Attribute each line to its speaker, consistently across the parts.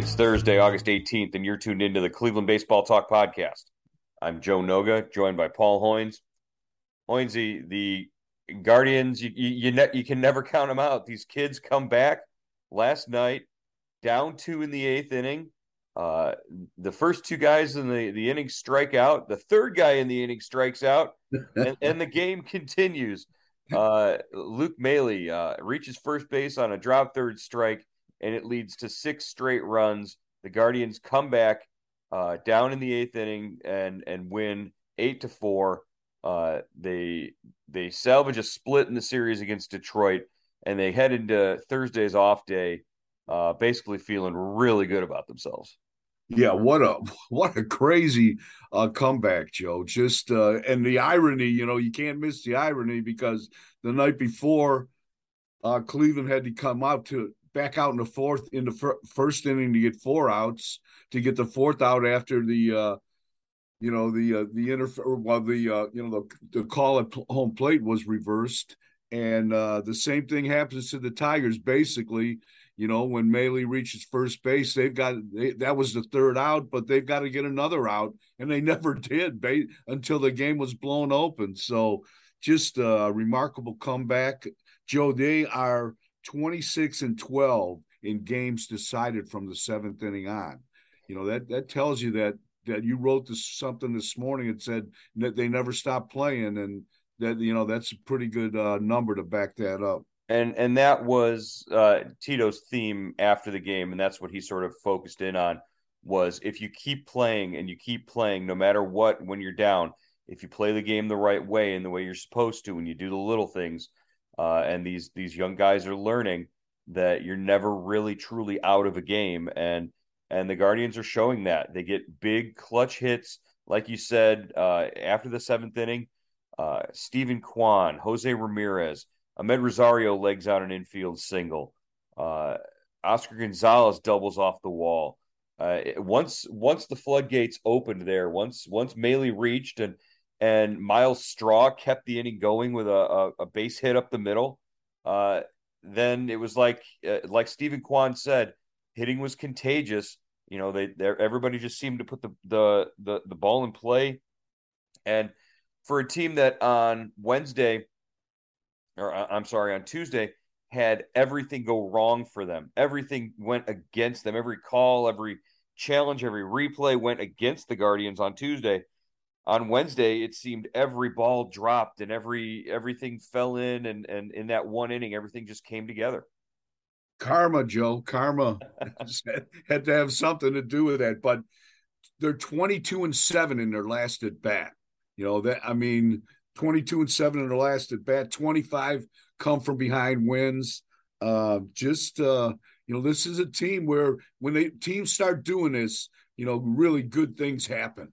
Speaker 1: It's Thursday, August 18th, and you're tuned into the Cleveland Baseball Talk podcast. I'm Joe Noga, joined by Paul Hoynes. Hoynes, the, Guardians, you, you, you, ne- you can never count them out. These kids come back last night, down two in the eighth inning. Uh, the first two guys in the, the inning strike out. The third guy in the inning strikes out, and, and the game continues. Uh, Luke Maile uh, reaches first base on a drop third strike and it leads to six straight runs. The Guardians come back uh, down in the eighth inning and and win eight to four. Uh, they they salvage a split in the series against Detroit, and they head into Thursday's off day, uh, basically feeling really good about themselves.
Speaker 2: Yeah, what a what a crazy uh, comeback, Joe. Just uh, and the irony, you know, you can't miss the irony because the night before, uh, Cleveland had to come out to back out in the fourth in the fir- first inning to get four outs to get the fourth out after the uh you know the uh, the inter well the uh you know the the call at home plate was reversed. And uh the same thing happens to the tigers. Basically you know when Maile reaches first base they've got they, that was the third out but they've got to get another out. And they never did ba- until the game was blown open. So just a remarkable comeback. Joe they are 26 and 12 in games decided from the seventh inning on. You know, that that tells you that that you wrote this something this morning and said that they never stopped playing and that you know that's a pretty good uh, number to back that up.
Speaker 1: And and that was uh, Tito's theme after the game, and that's what he sort of focused in on was if you keep playing and you keep playing no matter what when you're down, if you play the game the right way and the way you're supposed to, and you do the little things, uh, and these these young guys are learning that you're never really truly out of a game and and the guardians are showing that they get big clutch hits like you said uh, after the seventh inning uh, Steven Kwan, Jose Ramirez, Amed Rosario legs out an infield single. Uh, Oscar Gonzalez doubles off the wall. Uh, once once the floodgates opened there, once once Maile reached and and Myles Straw kept the inning going with a, a, a base hit up the middle. Uh, then it was like uh, like Steven Kwan said, hitting was contagious. You know, they everybody just seemed to put the, the the the ball in play, and for a team that on Wednesday, or uh, I'm sorry, on Tuesday had everything go wrong for them. Everything went against them. Every call, every challenge, every replay went against the Guardians on Tuesday on Wednesday, it seemed every ball dropped and every everything fell in, and and in that one inning, everything just came together.
Speaker 2: Karma, Joe. Karma had to have something to do with that. But they're 22 and seven in their last at bat. You know that I mean, 22 and seven in their last at bat. 25 come from behind wins. Uh, just uh, you know, this is a team where when they teams start doing this, you know, really good things happen.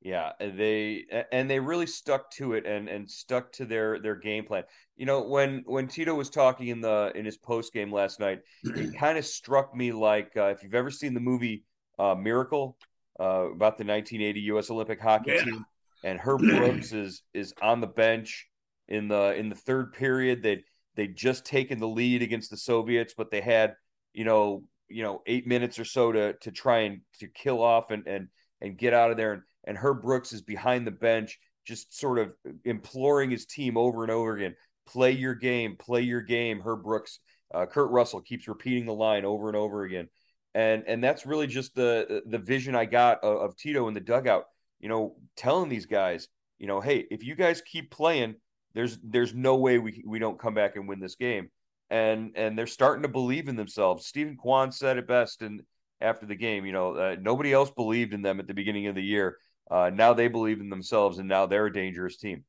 Speaker 1: Yeah, they and they really stuck to it and and stuck to their their game plan. You know, when when Tito was talking in the in his post game last night, it kind of struck me like uh, if you've ever seen the movie uh, Miracle uh, about the 1980 U.S. Olympic hockey yeah. team, and Herb Brooks is is on the bench in the in the third period. They they'd just taken the lead against the Soviets, but they had you know you know eight minutes or so to to try and to kill off and and and get out of there and and Herb Brooks is behind the bench, just sort of imploring his team over and over again play your game, play your game. Herb Brooks, uh, Kurt Russell keeps repeating the line over and over again. And, and that's really just the the vision I got of, of Tito in the dugout. You know, telling these guys, you know, hey, if you guys keep playing, there's there's no way we we don't come back and win this game. And and they're starting to believe in themselves. Steven Kwan said it best in after the game. You know, uh, nobody else believed in them at the beginning of the year. Uh, now they believe in themselves, and now they're a dangerous team.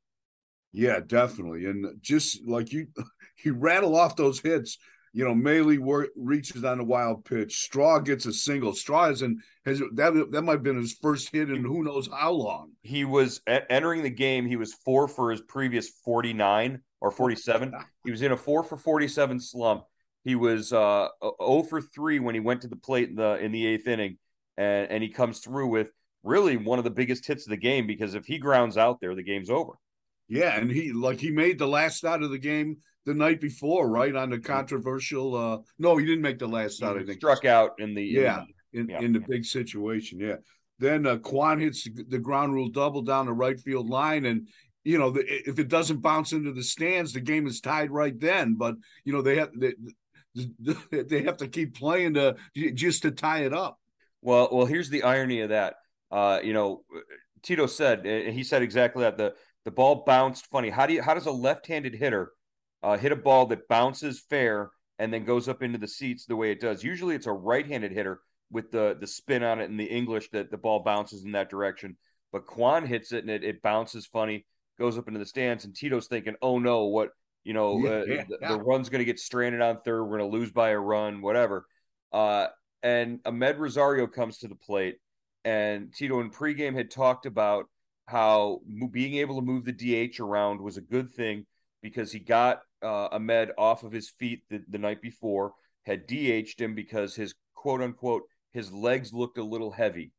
Speaker 2: Yeah, definitely. And just like you, you rattle off those hits. You know, Maile work, reaches on the wild pitch. Straw gets a single. Straw hasn't has that that might have been his first hit in who knows how long.
Speaker 1: He was entering the game. He was four for his previous forty nine or forty seven. he was in a four for forty seven slump. He was uh, 0 for 3 when he went to the plate in the in the eighth inning, and, and he comes through with really one of the biggest hits of the game because if he grounds out there, the game's over.
Speaker 2: Yeah, and he like he made the last out of the game the night before, right on the controversial. uh No, he didn't make the last out. I think
Speaker 1: struck out in the
Speaker 2: yeah in, the, in, yeah. in the big situation. Yeah. Then uh, Kwan hits the ground rule double down the right field line, and you know the, if it doesn't bounce into the stands, the game is tied right then. But you know they have they, they have to keep playing to just to tie it up.
Speaker 1: Well, well, here's the irony of that. Uh, you know, Tito said he said exactly that the the ball bounced funny. How do you how does a left-handed hitter uh, hit a ball that bounces fair and then goes up into the seats the way it does? Usually, it's a right-handed hitter with the the spin on it in the English that the ball bounces in that direction. But Kwan hits it and it, it bounces funny, goes up into the stands, and Tito's thinking, "Oh no, what you know, yeah, uh, yeah, the, yeah. the, run's going to get stranded on third. We're going to lose by a run, whatever." Uh, and Amed Rosario comes to the plate, and Tito in pregame had talked about how being able to move the DH around was a good thing because he got uh, Amed off of his feet the, the night before, had DH'd him because his quote unquote his legs looked a little heavy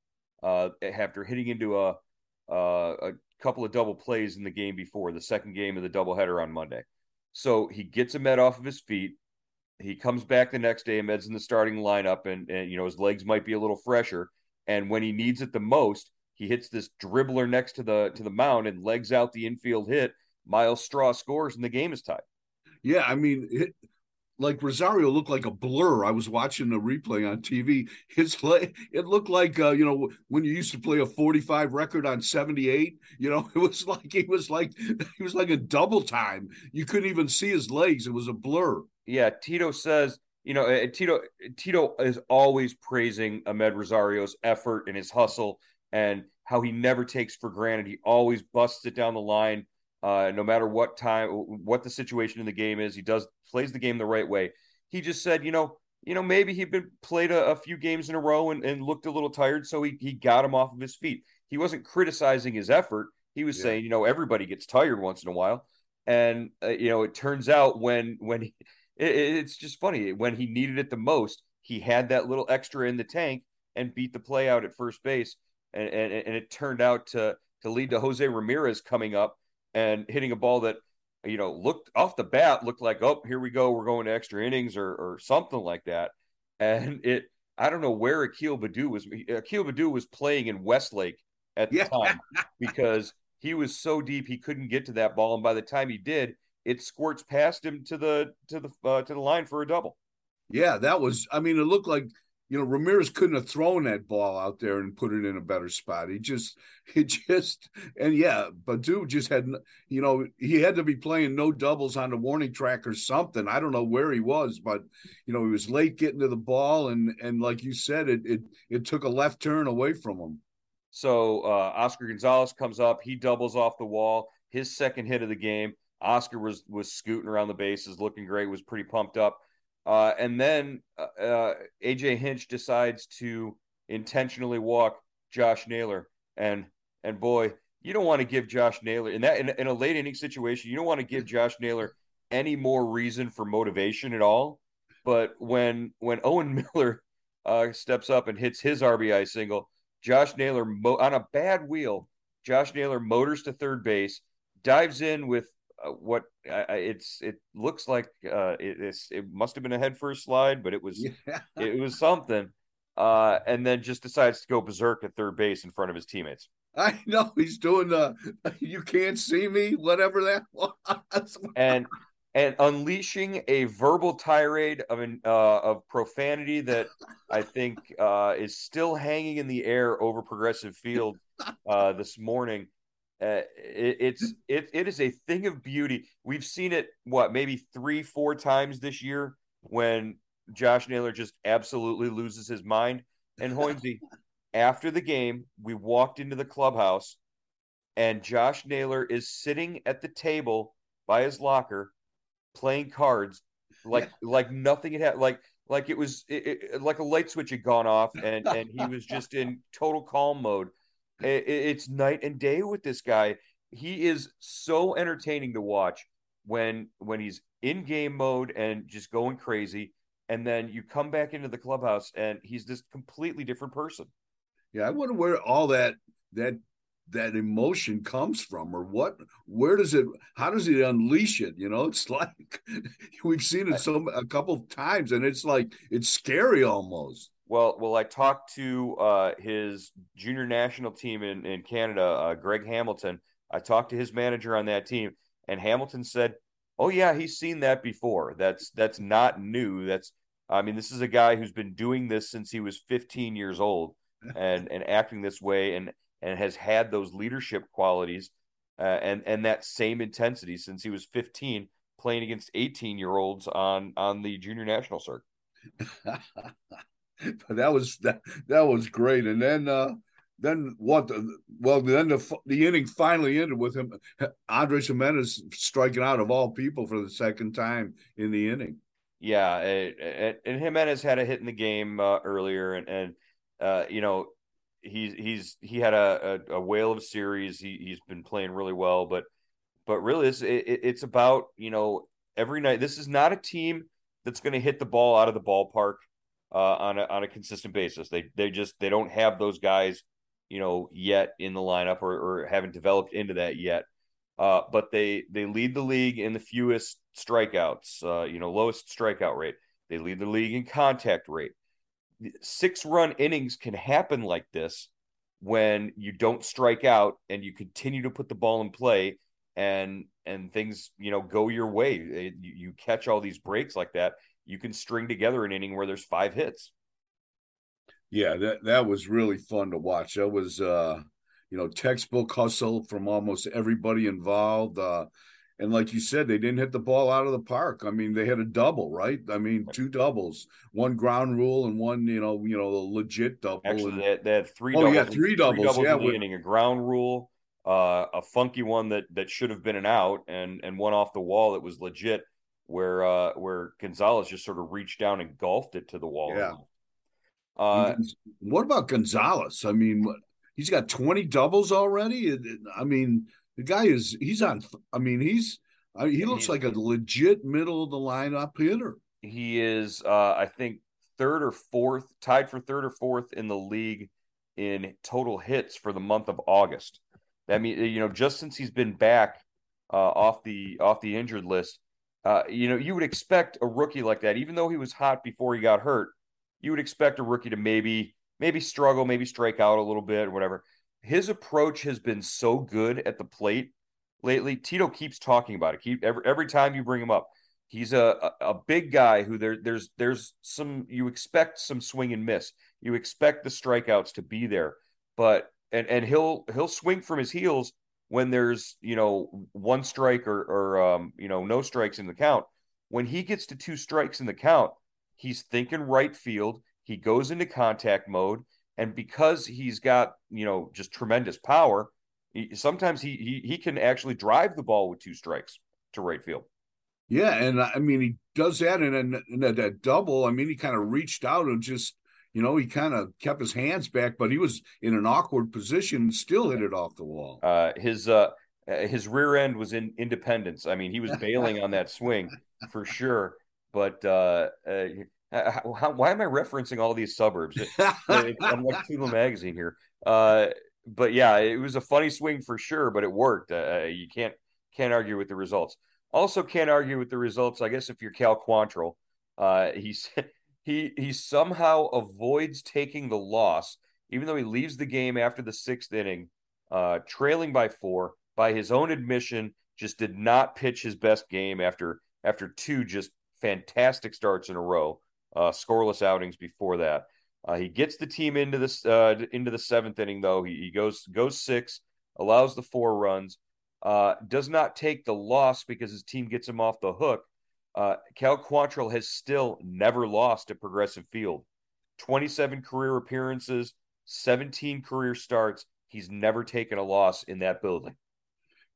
Speaker 1: uh, after hitting into a, uh, a couple of double plays in the game before the second game of the doubleheader on Monday. So he gets Amed off of his feet. He comes back the next day. Amed's in the starting lineup, and, and you know his legs might be a little fresher. And when he needs it the most, he hits this dribbler next to the to the mound and legs out the infield hit. Myles Straw scores, and the game is tied.
Speaker 2: Yeah, I mean, it, like Rosario looked like a blur. I was watching the replay on TV. His leg, it looked like uh, you know when you used to play a 45 record on 78. You know, it was like he was like he was like a double time. You couldn't even see his legs. It was a blur.
Speaker 1: Yeah, Tito says. You know, Tito Tito is always praising Amed Rosario's effort and his hustle and how he never takes for granted. He always busts it down the line uh, no matter what time, what the situation in the game is. He does plays the game the right way. He just said, you know, you know, maybe he'd been played a, a few games in a row and, and, looked a little tired, so he he got him off of his feet. He wasn't criticizing his effort. He was yeah. saying, you know, everybody gets tired once in a while, and uh, you know, it turns out when when he, it, it's just funny when he needed it the most, he had that little extra in the tank and beat the play out at first base, and and, and it turned out to to lead to Jose Ramirez coming up and hitting a ball that you know looked off the bat looked like oh here we go we're going to extra innings or or something like that. And it I don't know where Akil Baddoo was Akil Baddoo was playing in Westlake at the yeah. time because he was so deep he couldn't get to that ball. And by the time he did it squirts past him to the to the uh, to the line for a double.
Speaker 2: Yeah that was I mean it looked like you know, Ramirez couldn't have thrown that ball out there and put it in a better spot. He just, he just, and yeah, Baddoo just had, you know, he had to be playing no doubles on the warning track or something. I don't know where he was, but you know, he was late getting to the ball, and and like you said, it it it took a left turn away from him.
Speaker 1: So uh, Oscar Gonzalez comes up, he doubles off the wall, his second hit of the game. Oscar was was scooting around the bases, looking great, was pretty pumped up. Uh, and then uh, uh AJ Hinch decides to intentionally walk Josh Naylor, and and boy, you don't want to give Josh Naylor in that in, in a late inning situation. You don't want to give Josh Naylor any more reason for motivation at all. But when when Owen Miller uh, steps up and hits his RBI single, Josh Naylor mo- on a bad wheel, Josh Naylor motors to third base, dives in with what uh, it's it looks like uh, it, it must have been a head first slide, but it was yeah. it was something. Uh, and then just decides to go berserk at third base in front of his teammates.
Speaker 2: I know he's doing the "you can't see me" whatever that was,
Speaker 1: and and unleashing a verbal tirade of an uh, of profanity that I think uh, is still hanging in the air over Progressive Field uh, this morning. Uh, it, it's it, it is a thing of beauty. We've seen it what maybe three four times this year when Josh Naylor just absolutely loses his mind. And Hoynesy, after the game, we walked into the clubhouse, and Josh Naylor is sitting at the table by his locker, playing cards, like like nothing had happened. Like like it was it, it, like a light switch had gone off, and and he was just in total calm mode. It, it's night and day with this guy. He is so entertaining to watch when when he's in game mode and just going crazy. And then you come back into the clubhouse and he's this completely different person.
Speaker 2: Yeah i wonder where all that that that emotion comes from or what where does it how does it unleash it? You know it's like we've seen it so a couple of times and it's like it's scary almost
Speaker 1: well well i talked to uh his junior national team in in canada uh, greg hamilton. I talked to his manager on that team and hamilton said oh yeah he's seen that before. That's that's not new. That's I mean, this is a guy who's been doing this since he was 15 years old and and acting this way and and has had those leadership qualities uh, and and that same intensity since he was 15 playing against 18 year olds on on the junior national circuit.
Speaker 2: that was that that was great and then uh then what well then the the inning finally ended with him Andres Gimenez striking out of all people for the second time in the inning
Speaker 1: yeah, and, and Gimenez had a hit in the game uh, earlier, and and uh, you know he's he's he had a, a, a whale of a series. He he's been playing really well, but but really it's it, it's about you know every night. This is not a team that's going to hit the ball out of the ballpark uh, on a on a consistent basis. They they just they don't have those guys you know yet in the lineup or, or haven't developed into that yet. Uh, but they they lead the league in the fewest strikeouts, uh, you know, lowest strikeout rate. They lead the league in contact rate. Six run innings can happen like this when you don't strike out and you continue to put the ball in play and and things you know go your way. You, you catch all these breaks like that, you can string together an inning where there's five hits.
Speaker 2: Yeah, that that was really fun to watch. That was uh you know, textbook hustle from almost everybody involved. Uh, and like you said, they didn't hit the ball out of the park. I mean, they had a double, right? I mean, two doubles, one ground rule and one, you know, you know, legit double.
Speaker 1: Actually, they had, they had three.
Speaker 2: Oh doubles, yeah, three doubles. Three doubles yeah,
Speaker 1: in the inning, a ground rule, uh, a funky one that that should have been an out, and and one off the wall that was legit, where uh, where Gonzalez just sort of reached down and golfed it to the wall.
Speaker 2: Yeah. Uh, what about Gonzalez? I mean, he's got 20 doubles already. I mean, the guy is he's on. I mean, he's he looks like a legit middle of the lineup hitter.
Speaker 1: He is, uh, I think, third or fourth, tied for third or fourth in the league in total hits for the month of August. That means you know just since he's been back uh, off the off the injured list, uh, you know you would expect a rookie like that, even though he was hot before he got hurt. You would expect a rookie to maybe maybe struggle, maybe strike out a little bit or whatever. His approach has been so good at the plate lately. Tito keeps talking about it. Keep every every time you bring him up. He's a, a, a big guy who there there's there's some you expect some swing and miss. You expect the strikeouts to be there, but and and he'll he'll swing from his heels when there's you know one strike or or um, you know no strikes in the count. When he gets to two strikes in the count, he's thinking right field. He goes into contact mode, and because he's got you know just tremendous power, he, sometimes he, he he can actually drive the ball with two strikes to right field.
Speaker 2: Yeah, and I mean he does that in, a, in a, that double. I mean he kind of reached out and just you know he kind of kept his hands back, but he was in an awkward position and still hit it off the wall.
Speaker 1: Uh, his uh, his rear end was in Independence. I mean he was bailing on that swing for sure. But uh, uh how, how, why am I referencing all these suburbs? I'm like Cleveland Magazine here. Uh, but yeah, it was a funny swing for sure, but it worked. Uh, uh you can't can't argue with the results. Also, can't argue with the results. I guess if you're Cal Quantrill, uh, he's he he somehow avoids taking the loss, even though he leaves the game after the sixth inning, uh, trailing by four. By his own admission, just did not pitch his best game after after two just fantastic starts in a row uh, scoreless outings before that. Uh, he gets the team into this uh, into the seventh inning though. He, he, goes goes six, allows the four runs, uh, does not take the loss because his team gets him off the hook. Uh, Cal Quantrill has still never lost at Progressive Field. 27 career appearances, 17 career starts. He's never taken a loss in that building.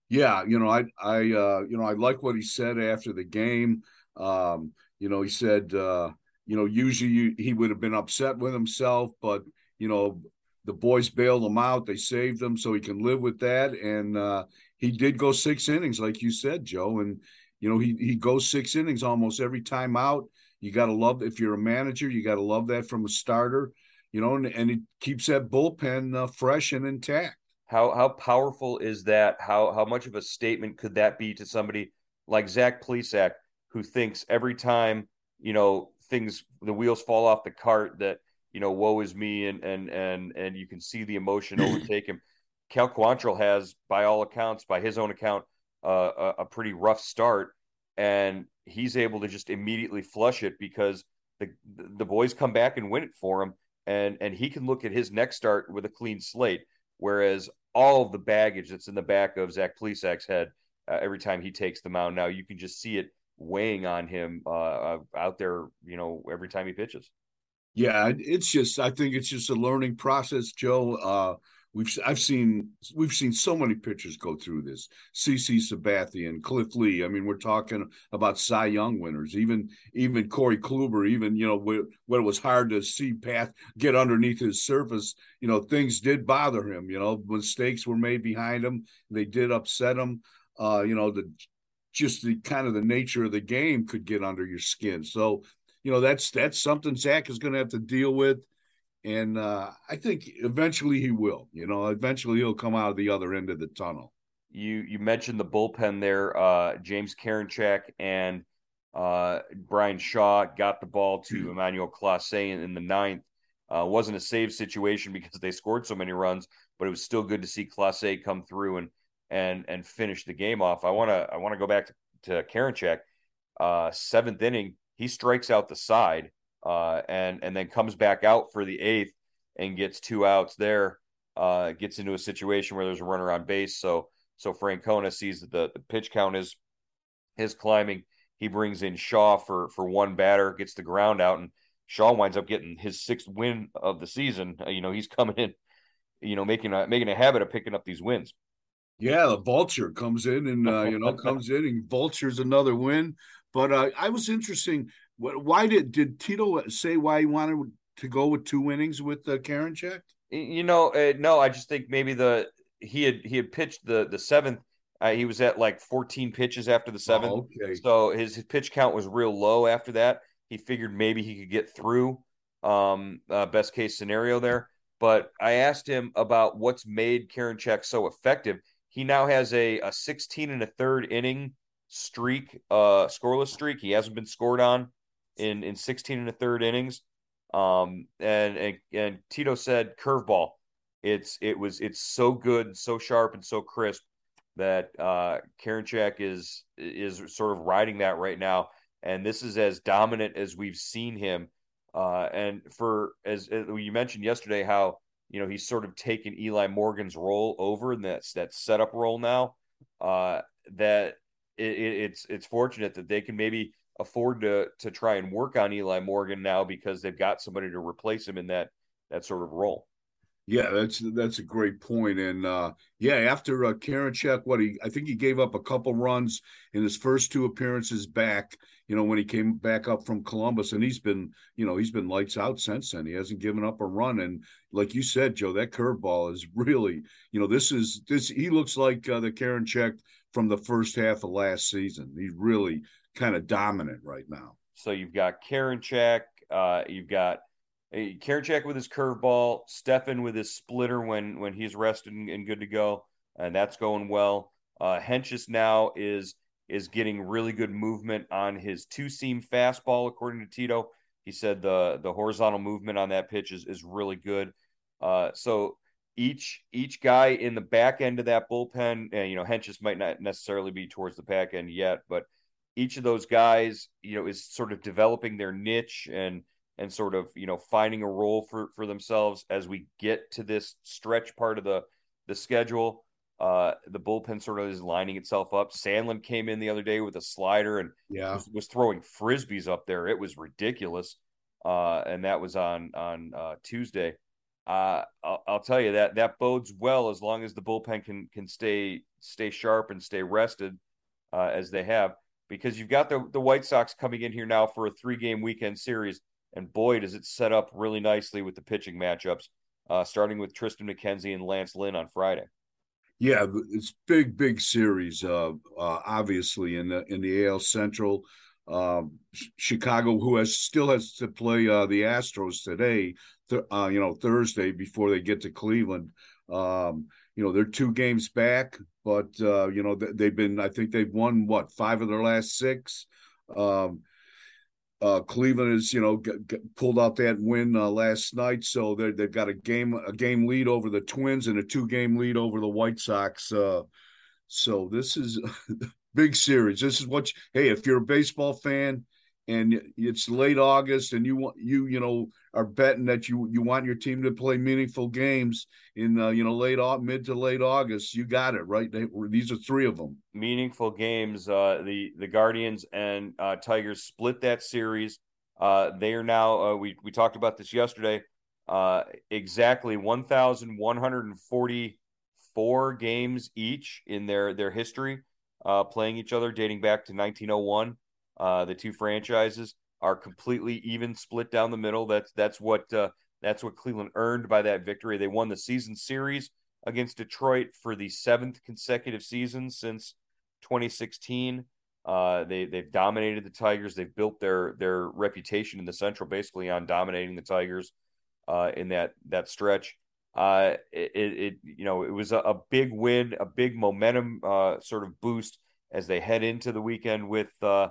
Speaker 2: Yeah, you know, I I uh, you know, I like what he said after the game. Um, you know, he said uh, you know, usually he would have been upset with himself, but you know, the boys bailed him out. They saved him, so he can live with that. And uh, he did go six innings, like you said, Joe. And you know, he he goes six innings almost every time out. You got to love if you're a manager, you got to love that from a starter. You know, and, and it keeps that bullpen uh, fresh and intact.
Speaker 1: How how powerful is that? How how much of a statement could that be to somebody like Zach Plesac, who thinks every time you know things the wheels fall off the cart that you know woe is me and and and and you can see the emotion overtake him. Cal Quantrill has, by all accounts, by his own account, a, a pretty rough start, and he's able to just immediately flush it because the the boys come back and win it for him, and and he can look at his next start with a clean slate. Whereas all of the baggage that's in the back of Zach Plesac's head uh, every time he takes the mound now, you can just see it weighing on him uh, uh, out there, you know, every time he pitches.
Speaker 2: Yeah, it's just I think it's just a learning process, Joe. Uh, we've I've seen we've seen so many pitchers go through this. CC Sabathia, and Cliff Lee. I mean, we're talking about Cy Young winners. Even even Corey Kluber. Even you know when it was hard to see Path get underneath his surface. You know things did bother him. You know mistakes were made behind him. They did upset him. Uh, you know the just the kind of the nature of the game could get under your skin. So, you know, that's that's something Zach is going to have to deal with, and uh, I think eventually he will. You know, eventually he'll come out of the other end of the tunnel.
Speaker 1: You you mentioned the bullpen there. Uh, James Karinchak and uh, Bryan Shaw got the ball to mm-hmm. Emmanuel Clase in, in the ninth. Uh, wasn't a save situation because they scored so many runs, but it was still good to see Clase come through and and and finish the game off. I want to I want to go back to, to Karinchak. Uh, seventh inning, he strikes out the side uh, and and then comes back out for the eighth and gets two outs there. Uh, gets into a situation where there's a runner on base. So so Francona sees that the, the pitch count is is climbing. He brings in Shaw for for one batter, gets the ground out, and Shaw winds up getting his sixth win of the season. Uh, you know, he's coming in, you know, making a making a habit of picking up these wins.
Speaker 2: Yeah, the vulture comes in and uh, you know comes in and vultures another win. But uh, I was interesting. Why did did Tito say why he wanted to go with two innings with uh, Karinchak?
Speaker 1: You know, uh, no, I just think maybe the he had he had pitched the the seventh. Uh, he was at like 14 pitches after the seventh, oh, okay. so his, his pitch count was real low after that. He figured maybe he could get through. Um, uh, best case scenario there. But I asked him about what's made Karinchak so effective he now has a, a 16 and a third inning streak, uh, scoreless streak. He hasn't been scored on in in 16 and a third innings. Um, and, and and Tito said curveball. It's it was it's so good, so sharp, and so crisp that uh, Karinchak is is sort of riding that right now. And this is as dominant as we've seen him. Uh, and for as, as you mentioned yesterday, how you know he's sort of taken Eli Morgan's role over, and that's that setup role now. Uh, that it, it's it's fortunate that they can maybe afford to to try and work on Eli Morgan now because they've got somebody to replace him in that that sort of role.
Speaker 2: Yeah, that's that's a great point. And uh, yeah, after uh, Karinchak, what he I think he gave up a couple runs in his first two appearances back. You know, when he came back up from Columbus, and he's been you know he's been lights out since then. He hasn't given up a run. And like you said, Joe, that curveball is really you know this is this he looks like uh, the Karinchak from the first half of last season. He really kind of dominant right now.
Speaker 1: So you've got Karinchak, uh, you've got Karinchak with his curveball, Stephan with his splitter when when he's rested and, good to go, and that's going well. Uh, Hentges now is is getting really good movement on his two seam fastball, according to Tito. He said the the horizontal movement on that pitch is is really good. Uh, so each each guy in the back end of that bullpen, and you know, Hentges might not necessarily be towards the back end yet, but each of those guys, you know, is sort of developing their niche and and sort of you know finding a role for for themselves as we get to this stretch part of the the schedule. Uh, the bullpen sort of is lining itself up. Sandlin came in the other day with a slider and
Speaker 2: yeah
Speaker 1: was, was throwing frisbees up there. It was ridiculous. uh, and that was on on uh, Tuesday. Uh, I'll, I'll, tell you that that bodes well as long as the bullpen can can stay stay sharp and stay rested uh, as they have, because you've got the the White Sox coming in here now for a three game weekend series, and boy does it set up really nicely with the pitching matchups, uh, starting with Triston McKenzie and Lance Lynn on Friday.
Speaker 2: Yeah, it's big, big series. Uh, uh, obviously in the in the AL Central, um, Chicago, who has still has to play uh, the Astros today, th- uh, you know, Thursday before they get to Cleveland. Um, you know, they're two games back, but uh, you know they've been. I think they've won what five of their last six. Um, uh, Cleveland has, you know, g- g- pulled out that win uh, last night, so they've got a game a game lead over the Twins and a two game lead over the White Sox. Uh, so this is big series. This is what you, hey, if you're a baseball fan and it's late August and you want you you know are betting that you you want your team to play meaningful games in uh, you know late mid to late August, you got it right. They, these are three of them.
Speaker 1: Meaningful games. Uh, the the Guardians and uh, Tigers split that series. Uh, they are now. Uh, we we talked about this yesterday. Uh, exactly one thousand one hundred and forty four games each in their their history uh, playing each other, dating back to 1901. Uh, the two franchises are completely even, split down the middle. That's that's what uh, that's what Cleveland earned by that victory. They won the season series against Detroit for the seventh consecutive season since 2016. Uh, they they've dominated the Tigers. They've built their their reputation in the Central basically on dominating the Tigers uh, in that that stretch. Uh, it, it, you know it was a, a, big win, a big momentum uh, sort of boost as they head into the weekend with uh,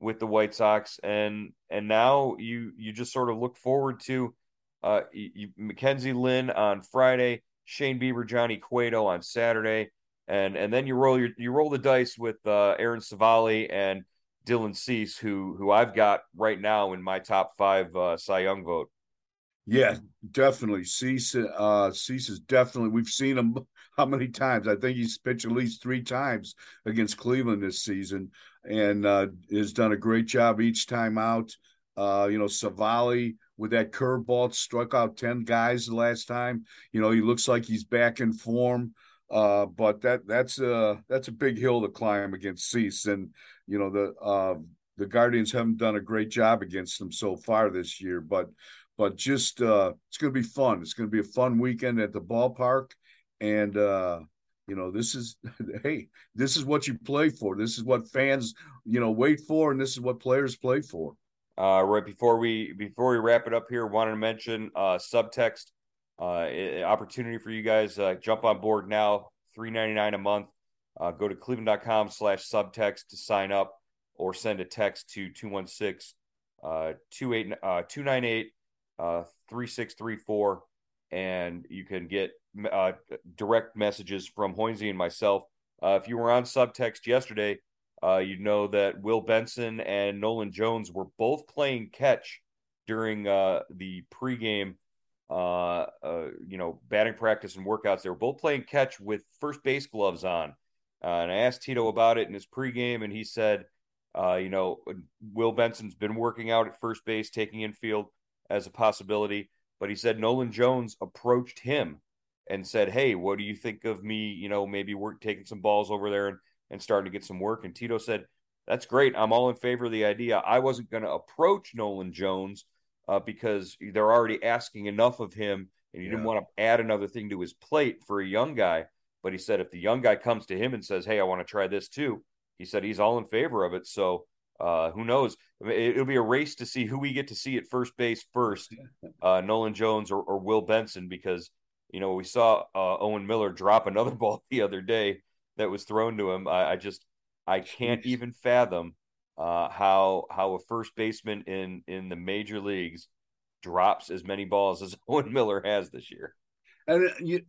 Speaker 1: with the White Sox, and and now you you just sort of look forward to uh, you, McKenzie Lynn on Friday, Shane Bieber, Johnny Cueto on Saturday, and and then you roll your you roll the dice with uh, Aaron Civale and Dylan Cease, who who I've got right now in my top five uh, Cy Young vote.
Speaker 2: Yeah, definitely. Cease, uh, Cease is definitely. We've seen him how many times? I think he's pitched at least three times against Cleveland this season, and uh, has done a great job each time out. Uh, you know, Civale with that curveball struck out ten guys the last time. You know, he looks like he's back in form. Uh, but that that's a that's a big hill to climb against Cease, and you know the uh, the Guardians haven't done a great job against them so far this year, but but just uh, it's going to be fun. It's going to be a fun weekend at the ballpark, and uh, you know this is hey, this is what you play for. This is what fans you know wait for, and this is what players play for.
Speaker 1: Uh, right before we before we wrap it up here, wanted to mention uh, subtext uh, opportunity for you guys. Uh, jump on board now, three ninety nine a month. Uh, go to cleveland.com slash subtext to sign up or send a text to 216 uh, 298 uh, 3634, and you can get uh, direct messages from Hoynesy and myself. Uh, if you were on subtext yesterday, uh, you know that Will Benson and Nolan Jones were both playing catch during uh, the pregame, uh, you know, batting practice and workouts. They were both playing catch with first base gloves on. And I asked Tito about it in his pregame, and he said, you know, Will Benson's been working out at first base, taking infield as a possibility. But he said Nolan Jones approached him and said, Hey, what do you think of me? You know, maybe we're taking some balls over there and, and starting to get some work. And Tito said, That's great. I'm all in favor of the idea. I wasn't going to approach Nolan Jones uh, because they're already asking enough of him and he yeah. didn't want to add another thing to his plate for a young guy. But he said, if the young guy comes to him and says, Hey, I want to try this too, he said he's all in favor of it. So uh, who knows? It'll be a race to see who we get to see at first base first, uh, Nolan Jones or, or, Will Benson, because you know we saw uh, Owen Miller drop another ball the other day that was thrown to him. I, I just I can't even fathom uh, how how a first baseman in in the major leagues drops as many balls as Owen Miller has this year.
Speaker 2: And uh, you,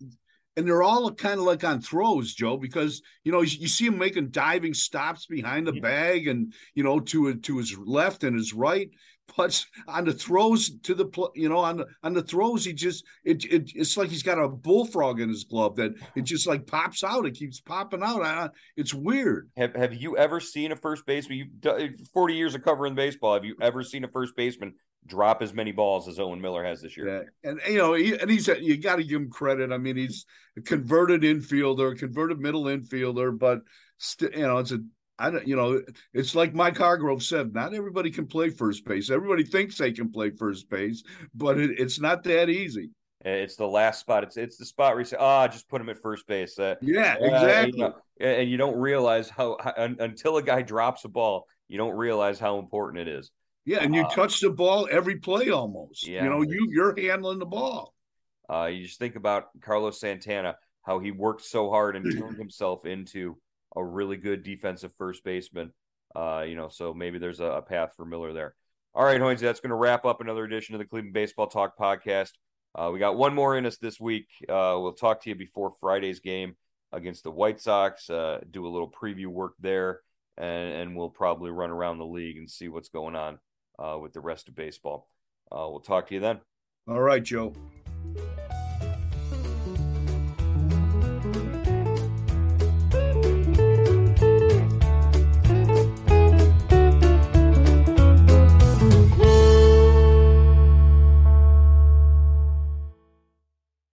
Speaker 2: and they're all kind of like on throws, Joe, because you know you see him making diving stops behind the bag, and you know to to his left and his right. But on the throws to the you know on the on the throws, he just it, it it's like he's got a bullfrog in his glove that it just like pops out. It keeps popping out. It's weird.
Speaker 1: Have Have you ever seen a first baseman? You forty years of covering baseball. Have you ever seen a first baseman drop as many balls as Owen Miller has this year.
Speaker 2: Yeah, and you know, he, and he's you got to give him credit. I mean, he's a converted infielder, converted middle infielder, but you know, it's a I don't, you know, it's like Mike Hargrove said. Not everybody can play first base. Everybody thinks they can play first base, but it, it's not that easy.
Speaker 1: It's the last spot. It's it's the spot where you say, "Ah, oh, just put him at first base." Uh,
Speaker 2: yeah, exactly.
Speaker 1: Uh, you know, and you don't realize how, how, until a guy drops a ball, you don't realize how important it is.
Speaker 2: Yeah, and you uh, touch the ball every play almost. Yeah. You know, you you're handling the ball.
Speaker 1: Uh, you just think about Carlos Santana, how he worked so hard and turned himself into a really good defensive first baseman. Uh, you know, so maybe there's a, a path for Miller there. All right, Hoynes, that's going to wrap up another edition of the Cleveland Baseball Talk podcast. Uh, we got one more in us this week. Uh, we'll talk to you before Friday's game against the White Sox. Uh, do a little preview work there, and, and, we'll probably run around the league and see what's going on uh, with the rest of baseball. Uh, we'll talk to you then.
Speaker 2: All right, Joe.